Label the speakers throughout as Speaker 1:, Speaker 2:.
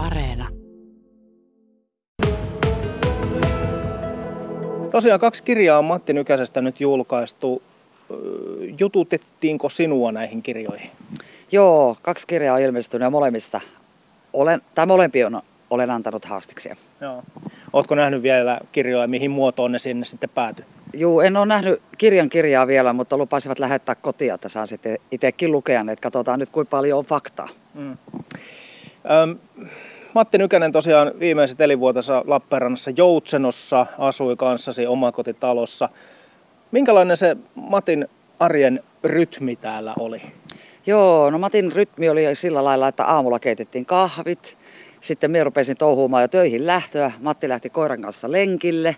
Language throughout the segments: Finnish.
Speaker 1: Areena.
Speaker 2: Tosiaan kaksi kirjaa on Matti Nykäsestä nyt julkaistu. Jututettiinko sinua näihin kirjoihin?
Speaker 3: Joo, kaksi kirjaa on ilmestynyt ja molemmissa olen, tai molempia on, olen antanut haastiksia.
Speaker 2: Joo. Oletko nähnyt vielä kirjoja, mihin muotoon ne sinne sitten päätyi?
Speaker 3: Joo, en ole nähnyt kirjan kirjaa vielä, mutta lupasivat lähettää kotia, että saan sitten itsekin lukea että katsotaan nyt kuinka paljon on faktaa. Mm.
Speaker 2: Öm, Matti Nykänen tosiaan viimeiset elinvuotensa Lappeenrannassa Joutsenossa asui kanssasi omakotitalossa. Minkälainen se Matin arjen rytmi täällä oli?
Speaker 3: Joo, no Matin rytmi oli sillä lailla, että aamulla keitettiin kahvit. Sitten minä rupesin touhuumaan jo töihin lähtöä. Matti lähti koiran kanssa lenkille.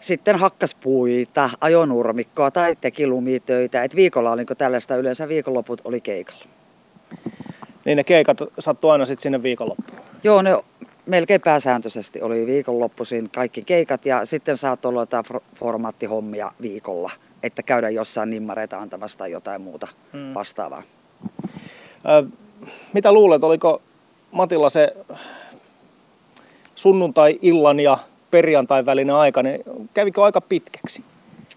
Speaker 3: Sitten hakkas puita, ajonurmikkoa tai teki lumitöitä. Et viikolla oli tällaista, yleensä viikonloput oli keikalla.
Speaker 2: Niin ne keikat sattu aina sitten sinne viikonloppuun?
Speaker 3: Joo, ne melkein pääsääntöisesti oli viikonloppuisin kaikki keikat ja sitten saattoi olla jotain formaattihommia viikolla, että käydä jossain nimmareita antamassa tai jotain muuta hmm. vastaavaa.
Speaker 2: Ö, mitä luulet, oliko Matilla se sunnuntai-illan ja perjantai välinen aika, niin kävikö aika pitkäksi?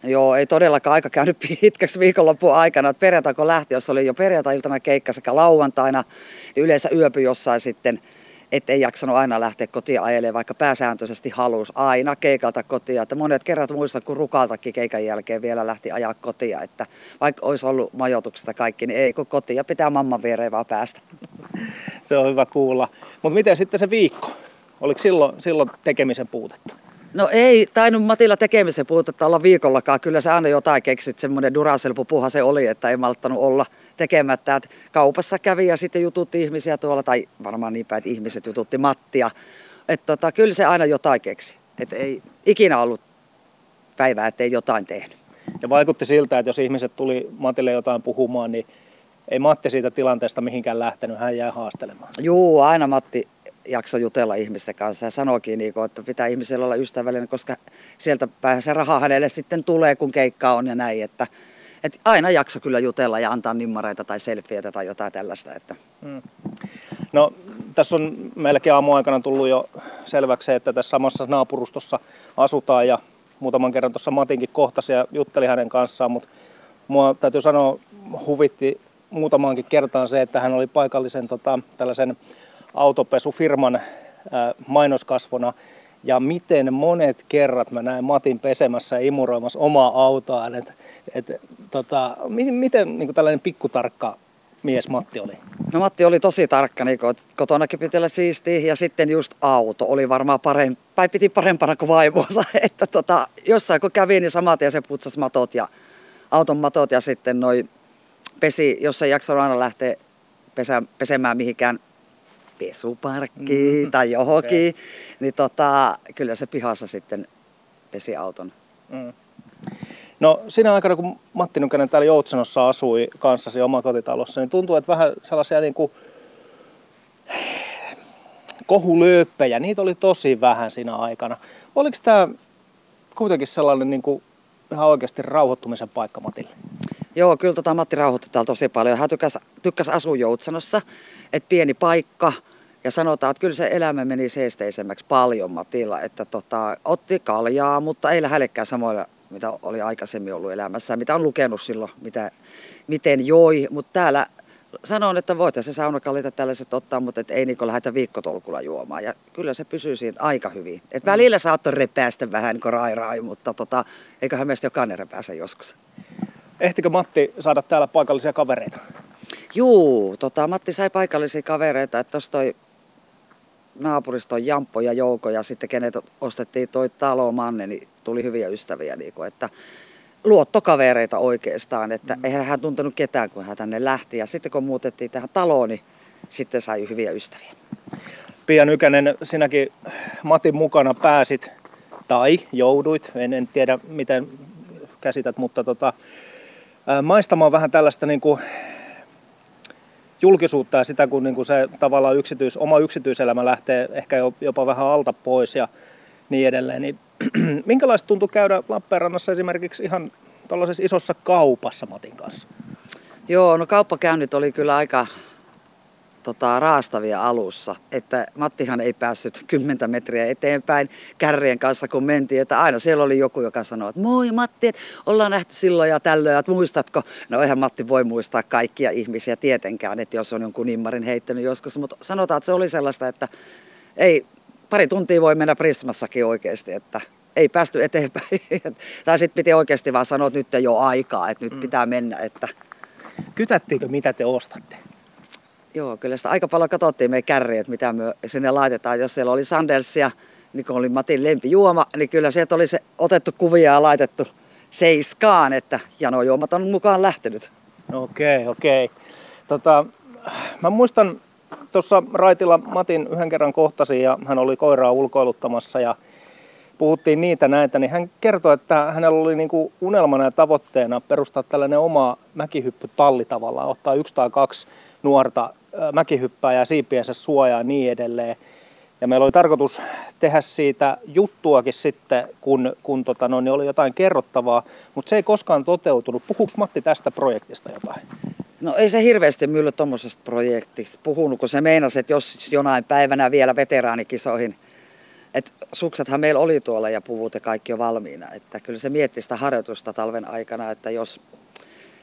Speaker 3: Joo, ei todellakaan aika käynyt pitkäksi viikonloppuun aikana. Perjantai kun lähti, jos oli jo perjantai-iltana keikka sekä lauantaina, niin yleensä yöpy jossain sitten, ettei jaksanut aina lähteä kotiin ajelemaan, vaikka pääsääntöisesti halusi aina keikalta kotia. Että monet kerrat muistan, kun rukaltakin keikan jälkeen vielä lähti ajaa kotia, että vaikka olisi ollut majoituksesta kaikki, niin ei kun kotia pitää mamman viereen vaan päästä.
Speaker 2: Se on hyvä kuulla. Mutta miten sitten se viikko? Oliko silloin, silloin tekemisen puutetta?
Speaker 3: No ei tainnut Matilla tekemisen puutetta olla viikollakaan. Kyllä se aina jotain keksit. Semmoinen duraselpupuha se oli, että ei malttanut olla tekemättä. Että kaupassa kävi ja sitten jututti ihmisiä tuolla, tai varmaan niin päin, että ihmiset jututti Mattia. Että tota, kyllä se aina jotain keksi. Että ei ikinä ollut päivää, ettei jotain tehnyt.
Speaker 2: Ja vaikutti siltä, että jos ihmiset tuli Matille jotain puhumaan, niin ei Matti siitä tilanteesta mihinkään lähtenyt, hän jäi haastelemaan.
Speaker 3: Joo, aina Matti jakso jutella ihmisten kanssa ja sanoikin, niin että pitää ihmisellä olla ystävällinen, koska sieltä päin se raha hänelle sitten tulee, kun keikka on ja näin. Että, että aina jakso kyllä jutella ja antaa nimmareita tai selfieitä tai jotain tällaista. Että. Hmm.
Speaker 2: No, tässä on melkein aamuaikana tullut jo selväksi se, että tässä samassa naapurustossa asutaan ja muutaman kerran tuossa Matinkin kohtasi ja jutteli hänen kanssaan, mutta mua täytyy sanoa huvitti muutamaankin kertaan se, että hän oli paikallisen tota, tällaisen autopesufirman mainoskasvona ja miten monet kerrat mä näin Matin pesemässä ja imuroimassa omaa autoaan. Et, et, tota, miten niin tällainen pikkutarkka mies Matti oli?
Speaker 3: No Matti oli tosi tarkka, niin kotonakin piti olla siistiä ja sitten just auto oli varmaan parempi, tai piti parempana kuin vaimonsa. Että tota, jossain kun kävi, niin samat ja se putsasi matot ja auton matot ja sitten noi pesi, jos ei jaksanut aina lähteä pesä, pesemään mihinkään pesuparkkiin mm. tai johonkin, okay. niin tota, kyllä se pihassa sitten pesi auton. Mm.
Speaker 2: No siinä aikana, kun Matti Nykänen täällä Joutsenossa asui kanssasi omakotitalossa, niin tuntuu, että vähän sellaisia niin kuin kohulööppejä, niitä oli tosi vähän siinä aikana. Oliko tämä kuitenkin sellainen niin kuin ihan oikeasti rauhoittumisen paikka Matille?
Speaker 3: Joo, kyllä tota Matti rauhoitti täällä tosi paljon. Hän tykkäsi, tykkäsi asua Joutsenossa, että pieni paikka. Ja sanotaan, että kyllä se elämä meni seesteisemmäksi paljon Matilla, että tota, otti kaljaa, mutta ei lähellekään samoilla, mitä oli aikaisemmin ollut elämässä, mitä on lukenut silloin, mitä, miten joi. Mutta täällä sanon, että voitaisiin se saunakalita tällaiset ottaa, mutta et ei niin lähdetä viikkotolkulla juomaan. Ja kyllä se pysyy siinä aika hyvin. Et välillä saattoi repäästä vähän niin rai rai, mutta tota, eiköhän meistä jokainen repääse joskus.
Speaker 2: Ehtikö Matti saada täällä paikallisia kavereita?
Speaker 3: Juu, tota, Matti sai paikallisia kavereita, että tuossa toi naapurista on Jamppo ja Jouko ja sitten kenet ostettiin toi talo Manne, niin tuli hyviä ystäviä. Niin kuin, että luottokavereita oikeastaan, että mm. eihän hän tuntenut ketään, kun hän tänne lähti. Ja sitten kun muutettiin tähän taloon, niin sitten sai hyviä ystäviä.
Speaker 2: Pia Nykänen, sinäkin Matin mukana pääsit tai jouduit, en, en tiedä miten käsität, mutta tota, maistamaan vähän tällaista niin kuin julkisuutta ja sitä, kun niin kuin se tavallaan yksityis, oma yksityiselämä lähtee ehkä jopa vähän alta pois ja niin edelleen. Niin, minkälaista tuntui käydä Lappeenrannassa esimerkiksi ihan tuollaisessa isossa kaupassa Matin kanssa?
Speaker 3: Joo, no kauppakäynnit oli kyllä aika tota, raastavia alussa, että Mattihan ei päässyt kymmentä metriä eteenpäin kärrien kanssa, kun mentiin. Että aina siellä oli joku, joka sanoi, että moi Matti, että ollaan nähty silloin ja tällöin, että muistatko? No eihän Matti voi muistaa kaikkia ihmisiä tietenkään, että jos on jonkun nimmarin heittänyt joskus, mutta sanotaan, että se oli sellaista, että ei, pari tuntia voi mennä Prismassakin oikeasti, että ei päästy eteenpäin. tai sitten piti oikeasti vaan sanoa, että nyt ei ole aikaa, että nyt mm. pitää mennä. Että...
Speaker 2: Kytättiinkö, mitä te ostatte?
Speaker 3: Joo, kyllä sitä aika paljon katsottiin meidän kärriä, mitä me sinne laitetaan. Jos siellä oli Sandelsia, niin kun oli Matin lempijuoma, niin kyllä sieltä oli se otettu kuvia ja laitettu seiskaan, että janojuomat on mukaan lähtenyt.
Speaker 2: Okei, okay, okei. Okay. Tota, mä muistan tuossa Raitilla Matin yhden kerran kohtasin ja hän oli koiraa ulkoiluttamassa ja puhuttiin niitä näitä, niin hän kertoi, että hänellä oli niinku unelmana ja tavoitteena perustaa tällainen oma mäkihyppytalli tavallaan, ottaa yksi tai kaksi nuorta mäkihyppää ja siipiensä suojaa ja niin edelleen. Ja meillä oli tarkoitus tehdä siitä juttuakin sitten, kun, kun tota, no, niin oli jotain kerrottavaa, mutta se ei koskaan toteutunut. Puhuuko Matti tästä projektista jotain?
Speaker 3: No ei se hirveästi mylly tuommoisesta projektista puhunut, kun se meinasi, että jos jonain päivänä vielä veteraanikisoihin, että suksethan meillä oli tuolla ja puvut ja kaikki on valmiina. Että kyllä se mietti sitä harjoitusta talven aikana, että jos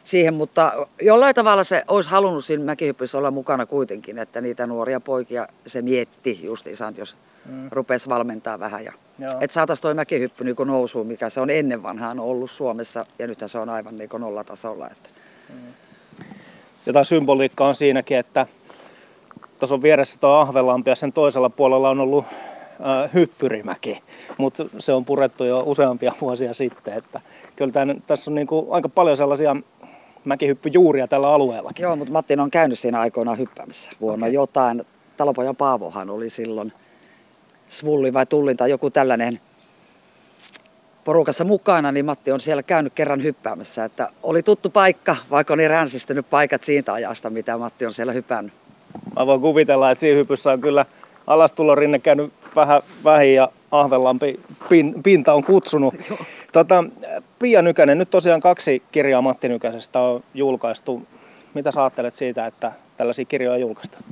Speaker 3: siihen, mutta jollain tavalla se olisi halunnut siinä mäkihyppyssä olla mukana kuitenkin, että niitä nuoria poikia se mietti just isant, jos mm. rupesi valmentaa vähän. Ja, että saataisiin toi mäkihyppy niin nousuun, mikä se on ennen vanhaan ollut Suomessa ja nyt se on aivan niin nollatasolla. Että. Mm.
Speaker 2: Jotain symboliikkaa on siinäkin, että tuossa on vieressä tuo Ahvelampi ja sen toisella puolella on ollut äh, hyppyrimäki, mutta se on purettu jo useampia vuosia sitten. Että kyllä tämän, tässä on niin kuin aika paljon sellaisia mäkihyppyjuuria tällä alueellakin.
Speaker 3: Joo, mutta Mattin on käynyt siinä aikoinaan hyppäämässä vuonna okay. jotain. Talopojan Paavohan oli silloin Svulli vai Tullin tai joku tällainen porukassa mukana, niin Matti on siellä käynyt kerran hyppäämässä. Että oli tuttu paikka, vaikka on niin ränsistynyt paikat siitä ajasta, mitä Matti on siellä hypännyt.
Speaker 2: Mä voin kuvitella, että siinä hypyssä on kyllä alastulorinne käynyt vähän vähin ja Ahvelampi pin, pinta on kutsunut. Tota, Pia Nykänen, nyt tosiaan kaksi kirjaa Matti Nykäsestä on julkaistu. Mitä sä ajattelet siitä, että tällaisia kirjoja julkaistaan?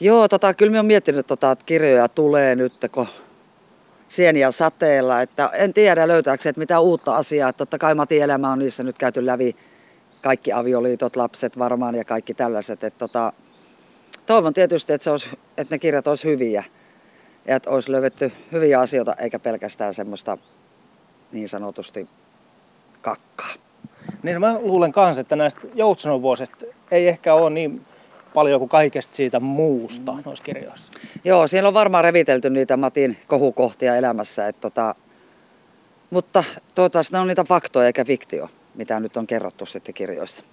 Speaker 3: Joo, tota, kyllä mä oon miettinyt, tota, että kirjoja tulee nyt, kun sieniä sateella. Että en tiedä löytääkö että mitä uutta asiaa. Totta kai Matin elämä on niissä nyt käyty läpi. Kaikki avioliitot, lapset varmaan ja kaikki tällaiset. Että tota, toivon tietysti, että, se olisi, että ne kirjat olisi hyviä. Ja että olisi löydetty hyviä asioita eikä pelkästään semmoista niin sanotusti kakkaa.
Speaker 2: Niin mä luulen kanssa, että näistä Joutsenon vuosista ei ehkä ole niin paljon kuin kaikesta siitä muusta mm. noissa kirjoissa.
Speaker 3: Joo, siellä on varmaan revitelty niitä Matin kohukohtia elämässä, että tota, mutta toivottavasti ne on niitä faktoja eikä fiktio, mitä nyt on kerrottu sitten kirjoissa.